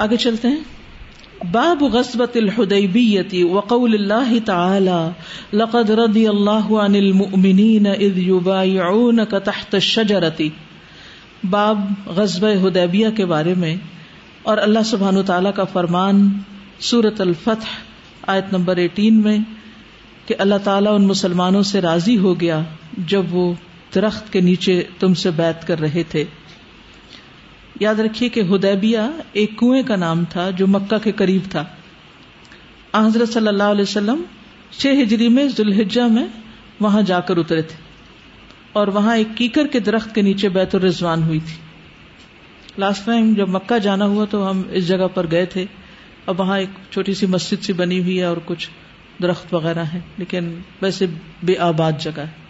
آگے چلتے ہیں۔ باب غصبت الحدیبیتی وقول اللہ تعالی، لقد رضی اللہ عن المؤمنین اذ یبایعونک تحت الشجرتی باب غزب حدیبیہ کے بارے میں، اور اللہ سبحان تعالیٰ کا فرمان سورت الفتح، آیت نمبر ایٹین میں، کہ اللہ تعالیٰ ان مسلمانوں سے راضی ہو گیا جب وہ درخت کے نیچے تم سے بیت کر رہے تھے۔ یاد رکھیے کہ ہدیبیہ ایک کنویں کا نام تھا جو مکہ کے قریب تھا۔ حضرت صلی اللہ علیہ وسلم چھ ہجری میں ذوالحجہ میں وہاں جا کر اترے تھے اور وہاں ایک کیکر کے درخت کے نیچے بیت الرضوان ہوئی تھی۔ لاسٹ ٹائم جب مکہ جانا ہوا تو ہم اس جگہ پر گئے تھے۔ اب وہاں ایک چھوٹی سی مسجد سی بنی ہوئی ہے اور کچھ درخت وغیرہ ہیں، لیکن ویسے بے آباد جگہ ہے۔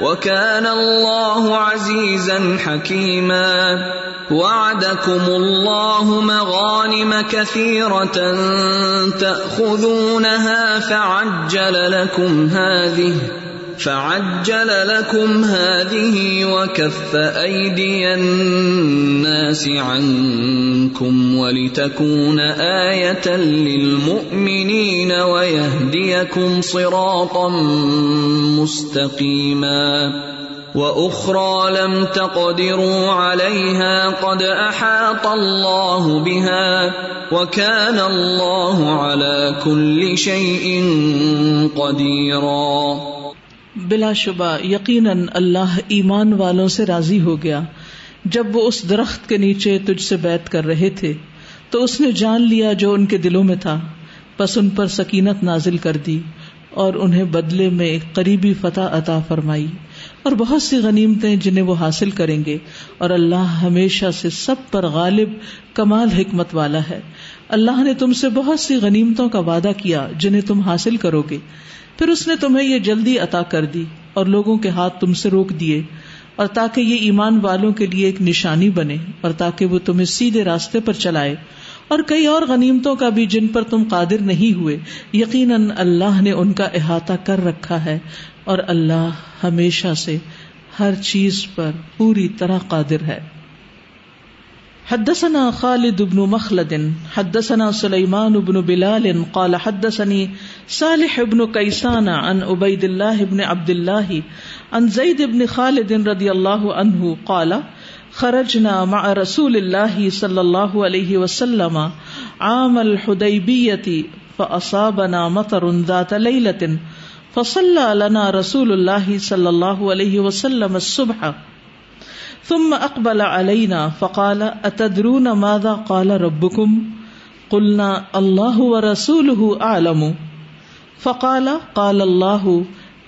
وكان الله عزيزا حكيما. وعدكم الله مغانم كثيرة تأخذونها فعجل لكم هذه فعجل لكم هذه وكف أيدي الناس عنكم ولتكون آية للمؤمنين ويهديكم صراطا مستقيما وأخرى لم تقدروا عليها قد أحاط الله بها وكان الله على كل شيء قديرا بلا شبہ یقیناً اللہ ایمان والوں سے راضی ہو گیا۔ جب وہ اس درخت کے نیچے تجھ سے بیت کر رہے تھے، تو اس نے جان لیا جو ان کے دلوں میں تھا۔ بس ان پر سکینت نازل کر دی اور انہیں بدلے میں ایک قریبی فتح عطا فرمائی۔ اور بہت سی غنیمتیں جنہیں وہ حاصل کریں گے۔ اور اللہ ہمیشہ سے سب پر غالب، کمال، حکمت والا ہے۔ اللہ نے تم سے بہت سی غنیمتوں کا وعدہ کیا جنہیں تم حاصل کرو گے۔ پھر اس نے تمہیں یہ جلدی عطا کر دی اور لوگوں کے ہاتھ تم سے روک دیے اور تاکہ یہ ایمان والوں کے لیے ایک نشانی بنے اور تاکہ وہ تمہیں سیدھے راستے پر چلائے اور کئی اور غنیمتوں کا بھی جن پر تم قادر نہیں ہوئے، یقیناً اللہ نے ان کا احاطہ کر رکھا ہے اور اللہ ہمیشہ سے ہر چیز پر پوری طرح قادر ہے۔ حدثنا خالد بن مخلد، حدثنا سليمان بن بلال، قال حدثني صالح بن كيسان عن عبيد الله بن عبد الله، عن زيد بن خالد رضي الله عنه، قال خرجنا مع رسول الله صلى الله عليه وسلم عام الحديبية، فأصابنا مطر ذات ليلة، فصلى لنا رسول الله صلى الله عليه وسلم الصبح. ثم اقبل علينا فقال اتدرون ماذا قال ربكم؟ قلنا الله ورسوله اعلم. فقال قال الله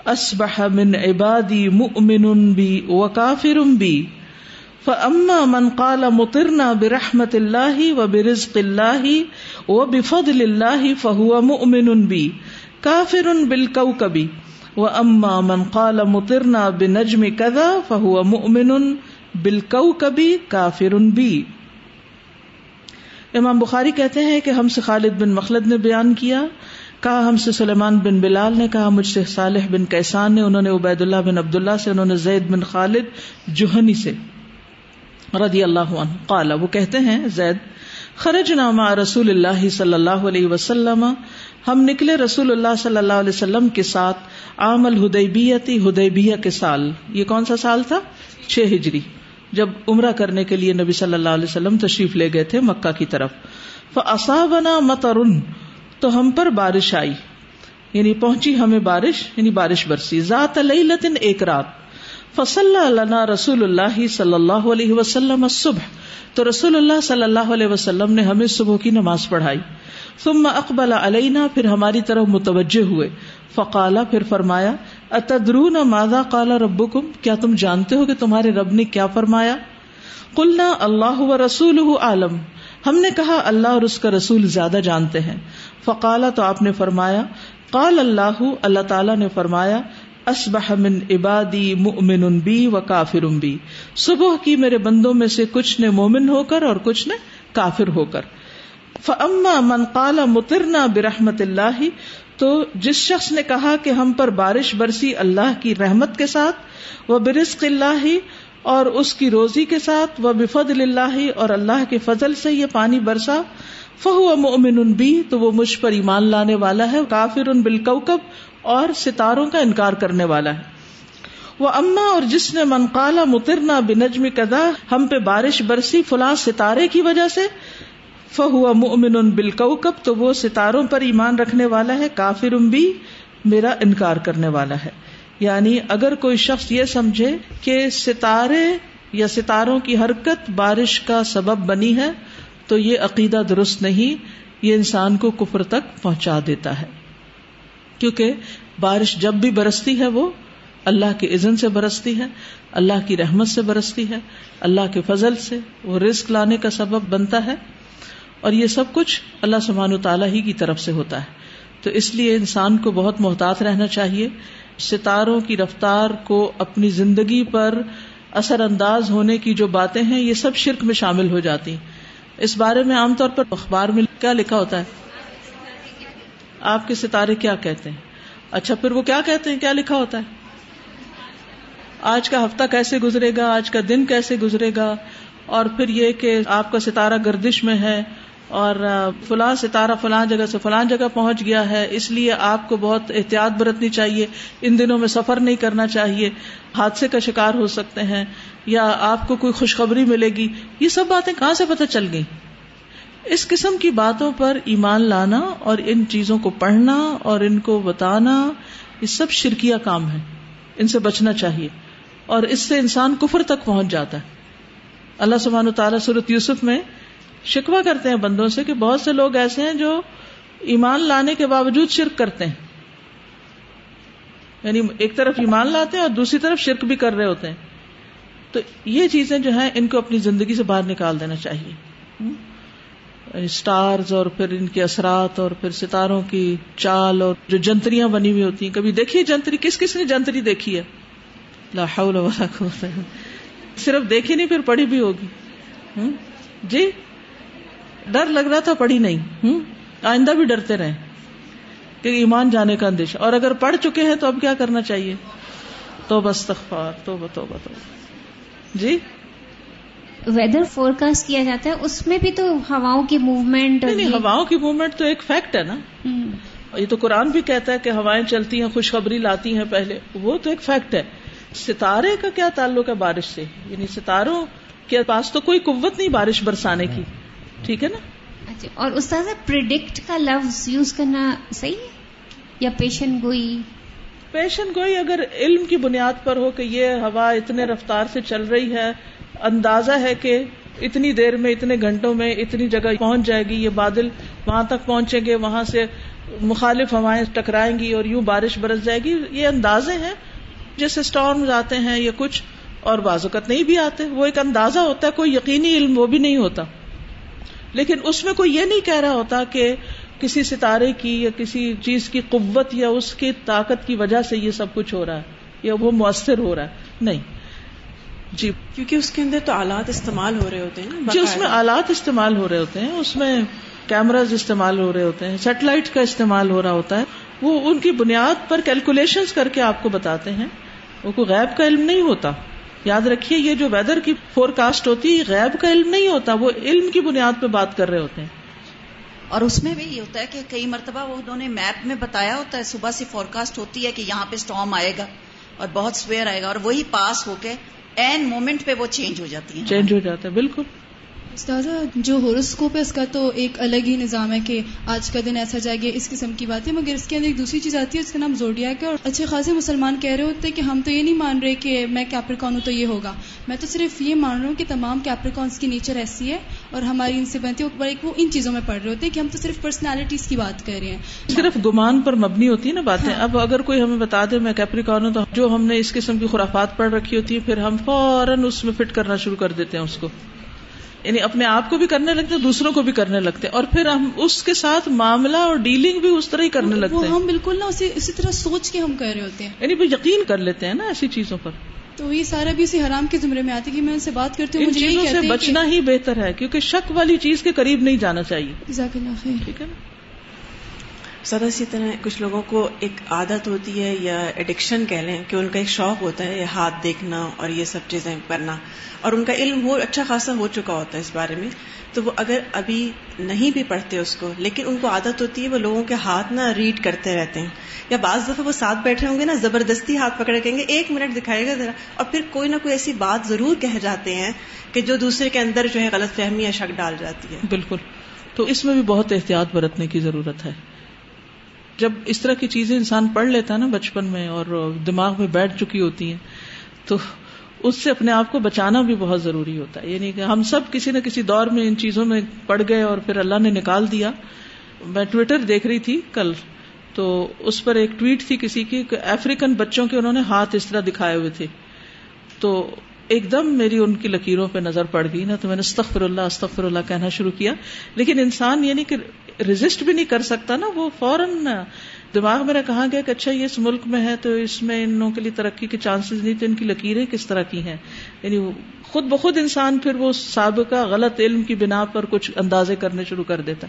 اصبح من عبادي مؤمن بي وكافر بي. فاما من قال مطرنا برحمه الله وبرزق الله وبفضل الله فهو مؤمن بي. كافر بالكوكب. واما من قال مطرنا بنجم كذا فهو مؤمن بالکو کبھی کافر بھی امام بخاری کہتے ہیں کہ ہم سے خالد بن مخلد نے بیان کیا، کہا ہم سے سلیمان بن بلال نے، کہا مجھ سے صالح بن کیسان نے، انہوں نے عبید اللہ بن عبداللہ سے، انہوں نے زید بن خالد جوہنی سے۔ رضی اللہ عنہ۔ قال، وہ کہتے ہیں، زید خرج نامہ رسول اللہ صلی اللہ علیہ وسلم، ہم نکلے رسول اللہ صلی اللہ علیہ وسلم کے ساتھ عام الہدیبیتی ہدیبیہ کے سال، یہ کون سا سال تھا؟ چھ ہجری، جب عمرہ کرنے کے لیے نبی صلی اللہ علیہ وسلم تشریف لے گئے تھے مکہ کی طرف۔ اصابنا مترن تو ہم پر بارش آئی یعنی پہنچی ہمیں بارش یعنی بارش برسی۔ ذات لیلتن، ایک رات۔ فصل لنا رسول اللہ صلی اللہ علیہ وسلم صبح تو رسول اللہ صلی اللہ علیہ وسلم نے ہمیں صبح کی نماز پڑھائی۔ ثم اقبل علینا، پھر ہماری طرف متوجہ ہوئے۔ فقالا، پھر فرمایا، اتدرون ماذا قال ربکم؟ کیا تم جانتے ہو کہ تمہارے رب نے کیا فرمایا؟ قلنا، اللہ و رسول عالم ہم نے کہا، اللہ اور اس کا رسول زیادہ جانتے ہیں۔ فقالا، تو آپ نے فرمایا، قال اللہ اللہ تعالیٰ نے فرمایا اسبح من عبادی مؤمن بی و کافر بی صبح کی میرے بندوں میں سے کچھ نے مومن ہو کر اور کچھ نے کافر ہو کر. فاما من قال مترنا برحمت اللہ تو جس شخص نے کہا کہ ہم پر بارش برسی اللہ کی رحمت کے ساتھ وہ برسق اللہ اور اس کی روزی کے ساتھ وہ بفد اللہ اور اللہ کے فضل سے یہ پانی برسا فہو مؤمن بی تو وہ مجھ پر ایمان لانے والا ہے، کافر ان بالکوكب اور ستاروں کا انکار کرنے والا ہے۔ وہ اما اور جس نے منقالا مترنا بنجم کدا ہم پہ بارش برسی فلاں ستارے کی وجہ سے۔ فہو مؤمن بالکوكب تو وہ ستاروں پر ایمان رکھنے والا ہے، کافر بھی میرا انکار کرنے والا ہے۔ یعنی اگر کوئی شخص یہ سمجھے کہ ستارے یا ستاروں کی حرکت بارش کا سبب بنی ہے، تو یہ عقیدہ درست نہیں، یہ انسان کو کفر تک پہنچا دیتا ہے۔ کیونکہ بارش جب بھی برستی ہے وہ اللہ کے عزن سے برستی ہے، اللہ کی رحمت سے برستی ہے، اللہ کے فضل سے وہ رزق لانے کا سبب بنتا ہے۔ اور یہ سب کچھ اللہ سبحانہ و تعالیٰ ہی کی طرف سے ہوتا ہے۔ تو اس لیے انسان کو بہت محتاط رہنا چاہیے۔ ستاروں کی رفتار کو اپنی زندگی پر اثر انداز ہونے کی جو باتیں ہیں، یہ سب شرک میں شامل ہو جاتی۔ ہیں اس بارے میں عام طور پر اخبار میں کیا لکھا ہوتا ہے؟ آپ کے ستارے کیا کہتے ہیں؟ اچھا پھر وہ کیا کہتے ہیں؟ کیا لکھا ہوتا ہے؟ آج کا ہفتہ کیسے گزرے گا؟ آج کا دن کیسے گزرے گا؟ اور پھر یہ کہ آپ کا ستارہ گردش میں ہے اور فلاں ستارہ فلاں جگہ سے فلاں جگہ پہنچ گیا ہے، اس لیے آپ کو بہت احتیاط برتنی چاہیے۔ ان دنوں میں سفر نہیں کرنا چاہیے۔ حادثے کا شکار ہو سکتے ہیں یا آپ کو کوئی خوشخبری ملے گی۔ یہ سب باتیں کہاں سے پتہ چل گئی اس قسم کی باتوں پر ایمان لانا اور ان چیزوں کو پڑھنا اور ان کو بتانا، یہ سب شرکیا کام ہے ان سے بچنا چاہیے۔ اور اس سے انسان کفر تک پہنچ جاتا ہے۔ اللہ سبحانہ تعالیٰ صورت یوسف میں شکوا کرتے ہیں بندوں سے کہ بہت سے لوگ ایسے ہیں جو ایمان لانے کے باوجود شرک کرتے ہیں۔ یعنی ایک طرف ایمان لاتے ہیں اور دوسری طرف شرک بھی کر رہے ہوتے ہیں۔ تو یہ چیزیں جو ہیں، ان کو اپنی زندگی سے باہر نکال دینا چاہیے۔ اسٹارز اور پھر ان کے اثرات اور پھر ستاروں کی چال اور جو جنتریاں بنی ہوئی ہوتی ہیں۔ کبھی دیکھیے جنتری؟ کس کس نے جنتری دیکھی ہے؟ لا حول ولا قوت صرف دیکھی نہیں، پھر پڑھی بھی ہوگی۔ جی؟ ڈر لگ رہا تھا، پڑھی نہیں۔ آئندہ بھی ڈرتے رہے کہ ایمان جانے کا اندیشہ۔ اور اگر پڑھ چکے ہیں تو اب کیا کرنا چاہیے؟ تو بس تخفار تو بتو بتو جی؟ ویدر فور کاسٹ کیا جاتا ہے اس میں بھی تو ہواؤں کی موومنٹ ہواؤں کی موومنٹ تو ایک فیکٹ ہے نا۔ یہ تو قرآن بھی کہتا ہے کہ ہوائیں چلتی ہیں خوشخبری لاتی ہیں پہلے۔ وہ تو ایک فیکٹ ہے۔ ستارے کا کیا تعلق ہے بارش سے؟ یعنی ستاروں کے پاس تو کوئی قوت نہیں بارش برسانے کی۔ ٹھیک ہے نا؟ اچھا اور استاذ پرڈکٹ کا لفظ یوز کرنا صحیح ہے؟ یا پیشن گوئی؟ پیشن گوئی اگر علم کی بنیاد پر ہو کہ یہ ہوا اتنے رفتار سے چل رہی ہے اندازہ ہے کہ اتنی دیر میں، اتنے گھنٹوں میں اتنی جگہ پہنچ جائے گی، یہ بادل وہاں تک پہنچیں گے، وہاں سے مخالف ہوائیں ٹکرائیں گی اور یوں بارش برس جائے گی۔ یہ اندازے ہیں جیسے اسٹارم آتے ہیں یا کچھ اور بازوقت نہیں بھی آتے۔ وہ ایک اندازہ ہوتا ہے، کوئی یقینی علم وہ بھی نہیں ہوتا۔ لیکن اس میں کوئی یہ نہیں کہہ رہا ہوتا کہ کسی ستارے کی یا کسی چیز کی قوت یا اس کی طاقت کی وجہ سے یہ سب کچھ ہو رہا ہے یا وہ مؤثر ہو رہا ہے۔ نہیں۔ جی کیونکہ اس کے اندر تو آلات استعمال ہو رہے ہوتے ہیں جی اس میں آلات استعمال ہو رہے ہوتے ہیں اس میں کیمراز استعمال ہو رہے ہوتے ہیں سیٹلائٹ کا استعمال ہو رہا ہوتا ہے وہ ان کی بنیاد پر کیلکولیشن کر کے آپ کو بتاتے ہیں۔ وہ کوئی غیب کا علم نہیں ہوتا۔ یاد رکھیے یہ جو ویدر کی فور کاسٹ ہوتی ہے غیب کا علم نہیں ہوتا وہ علم کی بنیاد پہ بات کر رہے ہوتے ہیں۔ اور اس میں بھی یہ ہوتا ہے کہ کئی مرتبہ وہ انہوں نے میپ میں بتایا ہوتا ہے صبح سے فور کاسٹ ہوتی ہے کہ یہاں پہ اسٹارم آئے گا اور بہت سویر آئے گا اور وہی پاس ہو کے این مومنٹ پہ وہ چینج ہو جاتی ہیں۔ چینج ہو جاتا ہے بالکل۔ استاذہ جو ہورسکوپ ہے اس کا تو ایک الگ ہی نظام ہے کہ آج کا دن ایسا جائے گا اس قسم کی بات ہے مگر اس کے اندر ایک دوسری چیز آتی ہے اس کا نام زوڈیا ہے۔ اور اچھے خاصے مسلمان کہہ رہے ہوتے ہیں کہ ہم تو یہ نہیں مان رہے کہ میں کیپریکان ہوں تو یہ ہوگا۔ میں تو صرف یہ مان رہا ہوں کہ تمام کیپریکانس کی نیچر ایسی ہے اور ہماری ان سے بنتی ہے وہ ان چیزوں میں پڑھ رہے ہوتے ہیں کہ ہم تو صرف پرسنالٹیز کی بات کر رہے ہیں۔ صرف گمان پر مبنی ہوتی ہے نا باتیں۔ ہاں۔ اب اگر کوئی ہمیں بتا دے میں کیپریکان ہوں تو جو ہم نے اس قسم کی خرافات پڑھ رکھی ہوتی ہے پھر ہم فوراً اس میں فٹ کرنا شروع کر دیتے ہیں اس کو۔ یعنی اپنے آپ کو بھی کرنے لگتے ہیں دوسروں کو بھی کرنے لگتے ہیں۔ اور پھر ہم اس کے ساتھ معاملہ اور ڈیلنگ بھی اس طرح ہی کرنے لگتے ہیں۔ ہم بالکل اسی اسی طرح سوچ کے ہم کر رہے ہوتے ہیں۔ یعنی وہ یقین کر لیتے ہیں نا ایسی چیزوں پر۔ تو یہ سارا بھی اسی حرام کے زمرے میں آتی کہ میں ان سے بات کرتی ہوں ان مجھے چیزوں سے بچنا ہی بہتر ہے کیونکہ شک والی چیز کے قریب نہیں جانا چاہیے۔ کہ جزاک اللہ خیر۔ ٹھیک ہے نا؟ سدا اسی طرح کچھ لوگوں کو ایک عادت ہوتی ہے یا ایڈکشن کہہ لیں کہ ان کا ایک شوق ہوتا ہے ہاتھ دیکھنا اور یہ سب چیزیں کرنا۔ اور ان کا علم ہو اچھا خاصا ہو چکا ہوتا ہے اس بارے میں۔ تو وہ اگر ابھی نہیں بھی پڑھتے اس کو، لیکن ان کو عادت ہوتی ہے وہ لوگوں کے ہاتھ نہ ریڈ کرتے رہتے ہیں۔ یا بعض دفعہ وہ ساتھ بیٹھے ہوں گے نا، زبردستی ہاتھ پکڑ کہیں گے، ایک منٹ دکھائے گا ذرا۔ اور پھر کوئی نہ کوئی ایسی بات ضرور کہہ جاتے ہیں کہ جو دوسرے کے اندر جو ہے غلط فہمی یا شک ڈال جاتی ہے۔ بالکل۔ تو اس میں بھی بہت احتیاط برتنے کی ضرورت ہے۔ جب اس طرح کی چیزیں انسان پڑھ لیتا ہے نا بچپن میں اور دماغ میں بیٹھ چکی ہوتی ہیں، تو اس سے اپنے آپ کو بچانا بھی بہت ضروری ہوتا ہے۔ یعنی کہ ہم سب کسی نہ کسی دور میں ان چیزوں میں پڑ گئے اور پھر اللہ نے نکال دیا۔ میں ٹویٹر دیکھ رہی تھی کل، تو اس پر ایک ٹویٹ تھی کسی کی کہ افریقن بچوں کے انہوں نے ہاتھ اس طرح دکھائے ہوئے تھے۔ تو ایک دم میری ان کی لکیروں پہ نظر پڑ گئی نا، تو میں نے استغفر اللہ استغفر اللہ کہنا شروع کیا۔ لیکن انسان یعنی کہ رجسٹ بھی نہیں کر سکتا نا، وہ فوراً دماغ میرا کہا گیا کہ اچھا یہ اس ملک میں ہے تو اس میں ان لوگوں کے لیے ترقی کے چانسز نہیں، تو ان کی لکیریں کس طرح کی ہیں؟ یعنی خود بخود انسان پھر وہ سابقہ غلط علم کی بنا پر کچھ اندازے کرنے شروع کر دیتا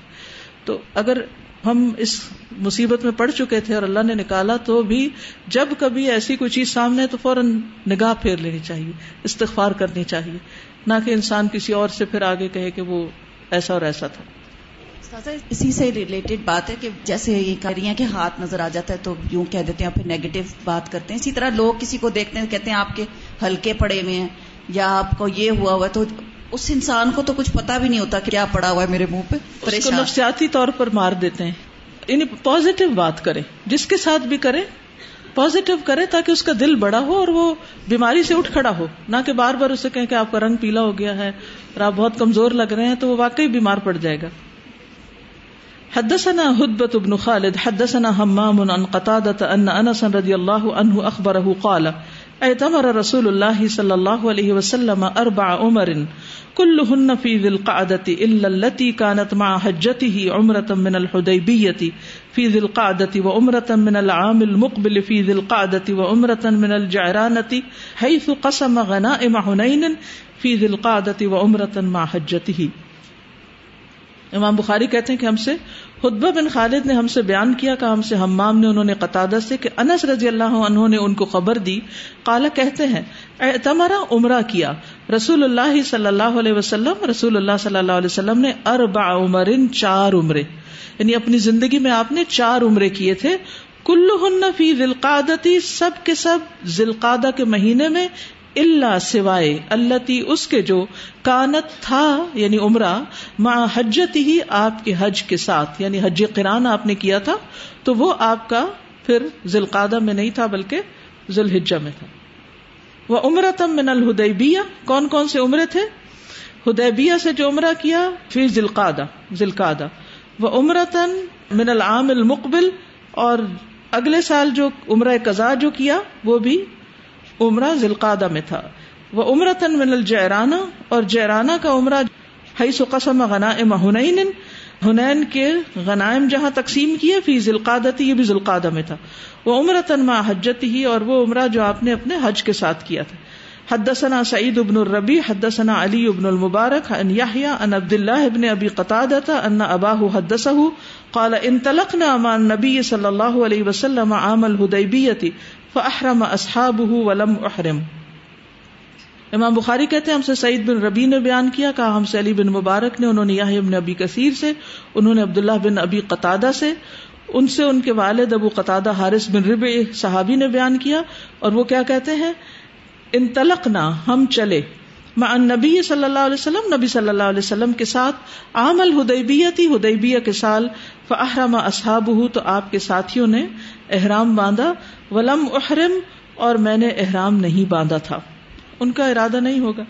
تو اگر ہم اس مصیبت میں پڑ چکے تھے اور اللہ نے نکالا تو بھی جب کبھی ایسی کوئی چیز سامنے تو فوراً نگاہ پھیر لینی چاہیے، استغفار کرنی چاہیے۔ نہ کہ انسان کسی اور سے پھر آگے کہے کہ وہ ایسا اور ایسا تھا۔ اسی سے ریلیٹڈ بات ہے کہ جیسے یہ کہہ رہی ہیں کہ ہاتھ نظر آ جاتا ہے تو یوں کہہ دیتے ہیں پھر نیگیٹو بات کرتے ہیں۔ اسی طرح لوگ کسی کو دیکھتے ہیں کہتے ہیں آپ کے ہلکے پڑے ہوئے ہیں یا آپ کو یہ ہوا ہوا ہے تو اس انسان کو تو کچھ پتا بھی نہیں ہوتا کہ کیا پڑا ہوا ہے میرے منہ پہ۔ اس کو پریشان۔ نفسیاتی طور پر مار دیتے ہیں۔ یعنی پازیٹو بات کرے جس کے ساتھ بھی کرے پازیٹو کرے تاکہ اس کا دل بڑا ہو اور وہ بیماری سے اٹھ کھڑا ہو۔ نہ کہ بار بار اسے کہیں کہ آپ کا رنگ پیلا ہو گیا ہے اور آپ بہت کمزور لگ رہے ہیں تو وہ واقعی بیمار پڑ جائے گا۔ حدثنا هدبة بن خالد، حدثنا همام عن قتادة أن أنس رضي الله عنه أخبره قال اعتمر رسول الله صلى الله عليه وسلم أربع عمر، كلهن في ذي القعدة إلا التي كانت مع حجته عمرة من الحديبية، في ذي القعدة وعمرة من العام المقبل في ذي القعدة وعمرة من الجعرانة، حيث قسم غنائم حنين في ذي القعدة وعمرة مع حجته. امام بخاری کہتے ہیں کہ ہم سے خطبہ بن خالد نے ہم سے بیان کیا کہ ہم سے ہمام نے، انہوں نے قطادہ سے کہ انس رضی اللہ عنہ نے ان کو خبر دی۔ کالا کہتے ہیں اعتمرا عمرہ کیا۔ رسول اللہ صلی اللہ علیہ وسلم، رسول اللہ صلی اللہ علیہ وسلم نے اربع عمرن، چار عمرے۔ یعنی اپنی زندگی میں آپ نے چار عمرے کیے تھے۔ کل فی ذلقادتی سب کے سب ذلقادہ کے مہینے میں اللہ سوائے اللہ تی اس کے جو کانت تھا یعنی عمرہ، مع حجت ہی آپ کے حج کے ساتھ یعنی حج قرآن آپ نے کیا تھا، تو وہ آپ کا پھر ذلقادہ میں نہیں تھا، بلکہ ذوالحجہ میں تھا۔ وہ عمر تم من الہدیبیہ کون کون سے عمرے تھے؟ ہدیبیہ سے جو عمرہ کیا فی ذلقادہ ذلقادہ وہ عمرتن من العام المقبل، اور اگلے سال جو عمرہ قضا جو کیا، وہ بھی عمرہ ذلقادہ میں تھا۔ وہ عمر تن من الجیرانہ اور جیرانہ کا عمرہ حیث قسم غنائم ہنین ہنین کے غنائم جہاں تقسیم کیے، فی ذلقادت یہ بھی ذلقادہ میں تھا۔ وہ عمر تن ما حجت ہی اور وہ عمرہ جو آپ نے اپنے حج کے ساتھ کیا تھا۔ حدثنا سعید ابن الربی حدثنا علی ابن المبارک، ان یحییٰ ان عبد اللہ ابن ابی قتادہ ان اباہ حدثه قال انطلقنا مع النبي صلی اللہ علیہ وسلم عام الحدیبیہ فاحرم اصحابه ولم احرم۔ امام بخاری کہتے ہیں، ہم سے سعید بن ربی نے بیان کیا، کہا ہم سے علی بن مبارک نے، انہوں نے یحییٰ ابن ابی کثیر سے، انہوں نے عبداللہ بن ابی قتادہ سے، ان سے ان کے والد ابو قتادہ حارث بن ربع صحابی نے بیان کیا، اور وہ کیا کہتے ہیں؟ انطلقنا، ہم چلے۔ مع النبی صلی اللہ علیہ وسلم، نبی صلی اللہ علیہ وسلم کے ساتھ عام الحدیبیہ تھی حدیبیہ کے سال، فاحرم اصحابہ، تو آپ کے ساتھیوں نے احرام باندھا۔ ولم احرم اور میں نے احرام نہیں باندھا تھا۔ ان کا ارادہ نہیں ہوگا۔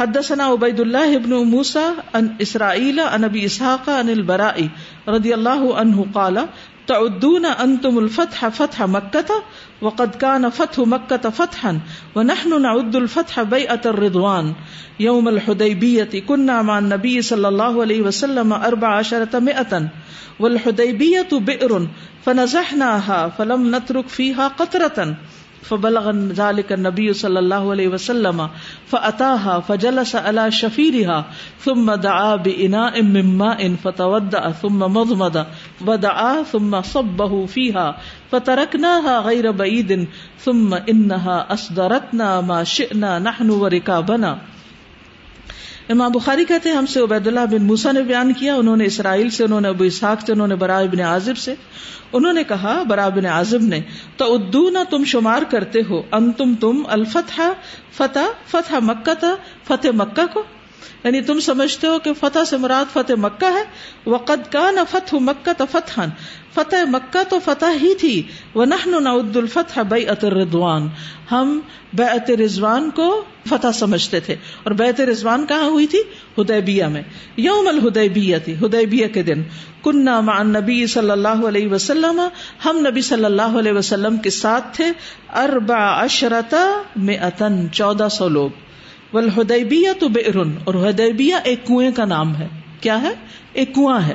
حدثنا عبید اللہ ابن موسا ان اسرائیل ان ابی اسحاق ان البرائی رضی اللہ عنہ قال، تعدون انتم الفتح فتح مکہ وقد كان فتح مكة فتحا ونحن نعد الفتح بيئة الرضوان. يوم الحديبية كنا مع النبي صلى الله عليه وسلم أربع عشرة مئة. والحديبية بئر فنزحناها فلم نترك فيها قطرة. فبلغ ذلك النبي صلى الله عليه وسلم فأتاها فجلس على شفيرها ثم دعا بإناء من ماء فتودأ ثم مضمض ودعا ثم صبه فيها فتركناها غير بعيد ثم إنها أصدرتنا ما شئنا نحن وركابنا امام بخاری کہتے ہیں، ہم سے عبید اللہ بن موسا نے بیان کیا، انہوں نے اسرائیل سے، انہوں نے ابو اسحاق سے، انہوں نے برائے بن عازب سے۔ انہوں نے کہا، برا بن عازب نے تو ادو نہ تم شمار کرتے ہو ان تم تم الفتح فتح فتح مکہ تھا فتح مکہ کو؟ یعنی تم سمجھتے ہو کہ فتح سے مراد فتح مکہ ہے۔ وقد کا نہ فتح مکہ تو فتح فتح مکہ تو فتح ہی تھی۔ وہ نہ الفتح بے ردوان ہم بیعت رضوان کو فتح سمجھتے تھے۔ اور بیعت رضوان کہاں ہوئی تھی؟ ہدیبیہ میں۔ یوم الہدیبیہ تھی ہدیبیہ کے دن۔ کنہ مع نبی صلی اللہ علیہ وسلم۔ ہم نبی صلی اللہ علیہ وسلم کے ساتھ تھے۔ اربع عشرتا میں چودہ سو لوگ۔ والحدیبیہ تو بیرن اور حدیبیہ ایک کنویں کا نام ہے۔ کیا ہے؟ ایک کنواں ہے۔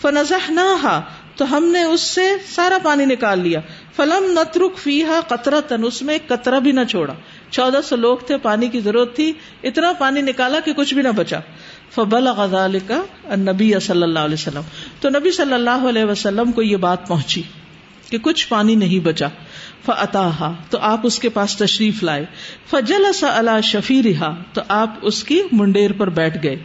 فنزحناہا تو ہم نے اس سے سارا پانی نکال لیا۔ فلم نترک فیحا قطرہ تن اس میں قطرہ بھی نہ چھوڑا۔ چودہ سو لوگ تھے، پانی کی ضرورت تھی، اتنا پانی نکالا کہ کچھ بھی نہ بچا۔ فبل غزال کا نبی صلی اللہ علیہ وسلم۔ تو نبی صلی اللہ علیہ وسلم کو یہ بات پہنچی۔ کہ کچھ پانی نہیں بچا۔ فعطا تو آپ اس کے پاس تشریف لائے۔ فجل سا اللہ شفی رہا تو آپ اس کی منڈیر پر بیٹھ گئے۔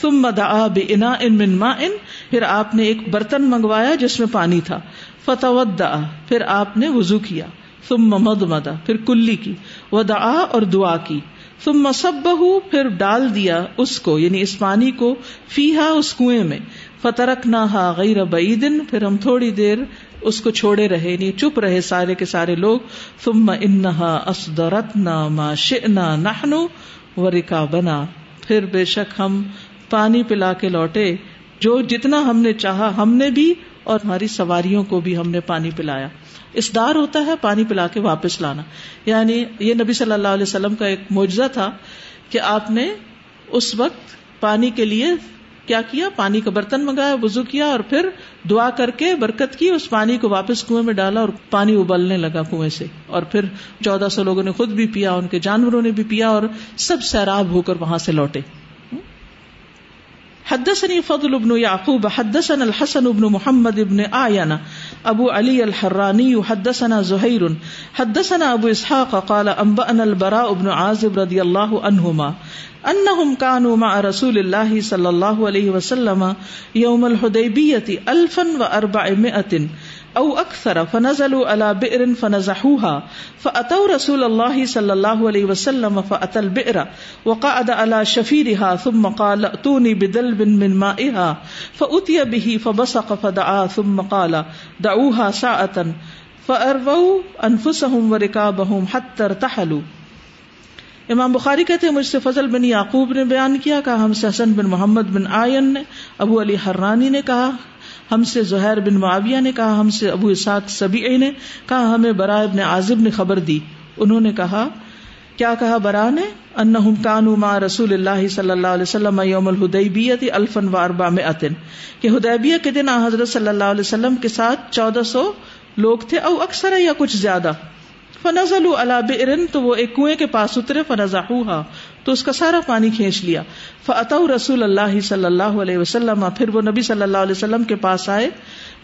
ثم دعا بنا ان من ما ان پھر آپ نے ایک برتن منگوایا جس میں پانی تھا۔ فتح پھر آپ نے وضو کیا۔ ثم مد مدا پھر کلی کی۔ ودعا اور دعا کی۔ ثم سب پھر ڈال دیا اس کو یعنی اس پانی کو فیہا اس کنویں میں۔ فترک نہ غیر بعیدن پھر ہم تھوڑی دیر اس کو چھوڑے رہے یعنی چپ رہے سارے کے سارے لوگ۔ ثم انہا اصدرتنا ما شئنا نحنو ورکابنا۔ پھر بے شک ہم پانی پلا کے لوٹے۔ جو جتنا ہم نے چاہا ہم نے بھی اور ہماری سواریوں کو بھی ہم نے پانی پلایا۔ اس دار ہوتا ہے پانی پلا کے واپس لانا۔ یعنی یہ نبی صلی اللہ علیہ وسلم کا ایک معجزہ تھا کہ آپ نے اس وقت پانی کے لیے کیا کیا، پانی کا برتن منگایا وزو کیا اور پھر دعا کر کے برکت کی، اس پانی کو واپس کنویں میں ڈالا اور پانی ابلنے لگا کنویں سے۔ اور پھر چودہ سو لوگوں نے خود بھی پیا، ان کے جانوروں نے بھی پیا اور سب سیراب ہو کر وہاں سے لوٹے۔ حدثني فضل بن يعقوب حدثنا الحسن بن محمد بن آيانا ابو علی الحرانی حدثنا زہیر، حدثنا ابو اسحاق قال انبأنا البراء بن عازب رضی اللہ عنہما انہم كانوا مع رسول اللہ صلی اللہ علیہ وسلم يوم الحديبية الفا واربعمائة او اکثر فنزلوا على بئر فنزحوها فاتوا رسول الله صلى الله عليه وسلم فاتى البئر وقعد على شفيرها ثم قال ائتوني بدلب من مائها فاتي به فبصق فدعا، ثم قال، دعوها ساعه فارووا انفسهم وركابهم حتى ارتحلوا۔ امام بخاری کہتے ہیں، مجھ سے فضل بن یعقوب نے بیان کیا، کہا ہم سے حسن بن محمد بن آئین نے، ابو علی حرانی نے کہا۔ ہم سے زہیر بن معاویہ نے کہا، ہم سے ابو اساق سبی نے کہا، ہمیں برا ابن عازب نے خبر دی۔ انہوں نے کہا، کیا کہا برا نے؟ انہم کانو ما رسول اللہ صلی اللہ علیہ وسلم یوم الحدیبیت الفن و اربع مئتن کہ حدیبیہ کے دن حضرت صلی اللہ علیہ وسلم کے ساتھ چودہ سو لوگ تھے او اکثر یا کچھ زیادہ۔ فنزل علی بئرن، تو وہ ایک کنویں کے پاس اترے فنزحوها تو اس کا سارا پانی کھینچ لیا۔ فعت رسول اللہ صلی اللہ علیہ وسلم، پھر وہ نبی صلی اللہ علیہ وسلم کے پاس آئے۔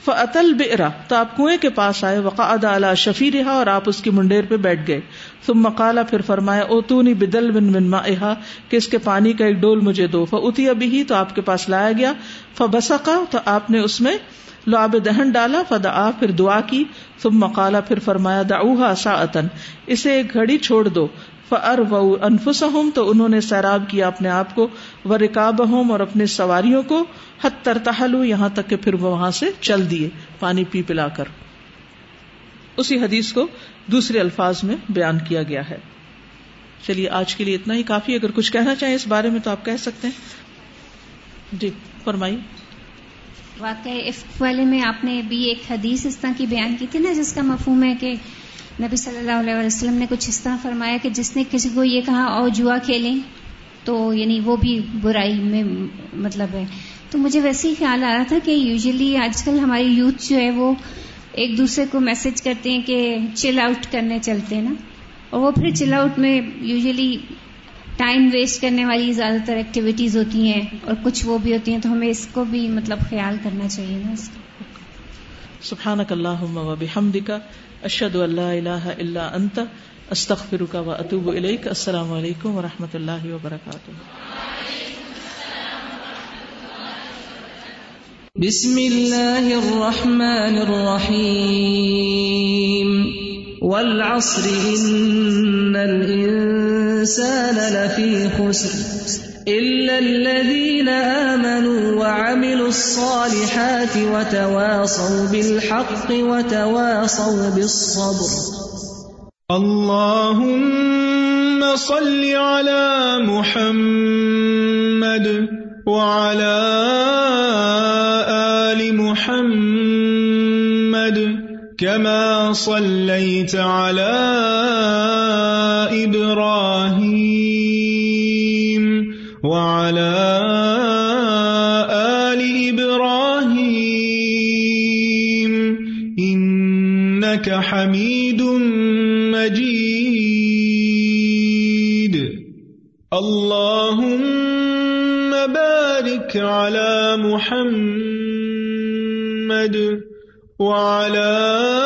فعتل بئرا تو آپ کنویں کے پاس آئے۔ وقعد علی شفی رہا اور آپ اس کی منڈیر پہ بیٹھ گئے۔ ثم مقالا پھر فرمایا، او تو بدل بن من مائها، کہ اس کے پانی کا ایک ڈول مجھے دو۔ فاتی ابھی ہی تو آپ کے پاس لایا گیا۔ فبسقا تو آپ نے اس میں لعاب دہن ڈالا۔ فدا پھر دعا کی۔ ثم مقالا پھر فرمایا، دعوها ساعتن اسے ایک گھڑی چھوڑ دو۔ فر و انفس تو انہوں نے سیراب کیا اپنے آپ کو و رکاب اور اپنے سواریوں کو حت ترتحلو یہاں تک کہ پھر وہ وہاں سے چل دیے، پانی پی پلا کر۔ اسی حدیث کو دوسرے الفاظ میں بیان کیا گیا ہے۔ چلیے، آج کے لیے اتنا ہی۔ کافی اگر کچھ کہنا چاہیں اس بارے میں تو آپ کہہ سکتے ہیں۔ جی فرمائیے۔ واقعی والے میں آپ نے بھی ایک حدیث اس طرح کی بیان کی تھی نا، جس کا مفہوم ہے کہ نبی صلی اللہ علیہ وسلم نے کچھ اس طرح فرمایا کہ جس نے کسی کو یہ کہا او جوا کھیلیں، تو یعنی وہ بھی برائی میں مطلب ہے۔ تو مجھے ویسے ہی خیال آ رہا تھا کہ یوزلی آج کل ہماری یوتھ جو ہے وہ ایک دوسرے کو میسج کرتے ہیں کہ چل آؤٹ کرنے چلتے ہیں نا۔ اور وہ پھر چل آؤٹ میں یوزلی ٹائم ویسٹ کرنے والی زیادہ تر ایکٹیویٹیز ہوتی ہیں اور کچھ وہ بھی ہوتی ہیں، تو ہمیں اس کو بھی مطلب خیال کرنا چاہیے نا اس کا سبحانک اللہم و بحمدک، اشہد ان لا الہ الا انت، استغفرک و اتوب الیک، السلام علیکم و رحمۃ اللہ وبرکاتہ۔ بسم اللہ الرحمن الرحیم، والعصر ان الانسان لفی خسر إلا الذين آمنوا وعملوا الصالحات وتواصوا بالحق وتواصوا بالصبر. اللهم صل على محمد وعلى آل محمد كما صليت على إبراهيم وعلى آل إبراهيم إنك حميد مجيد. اللهم بارك على محمد وعلى آل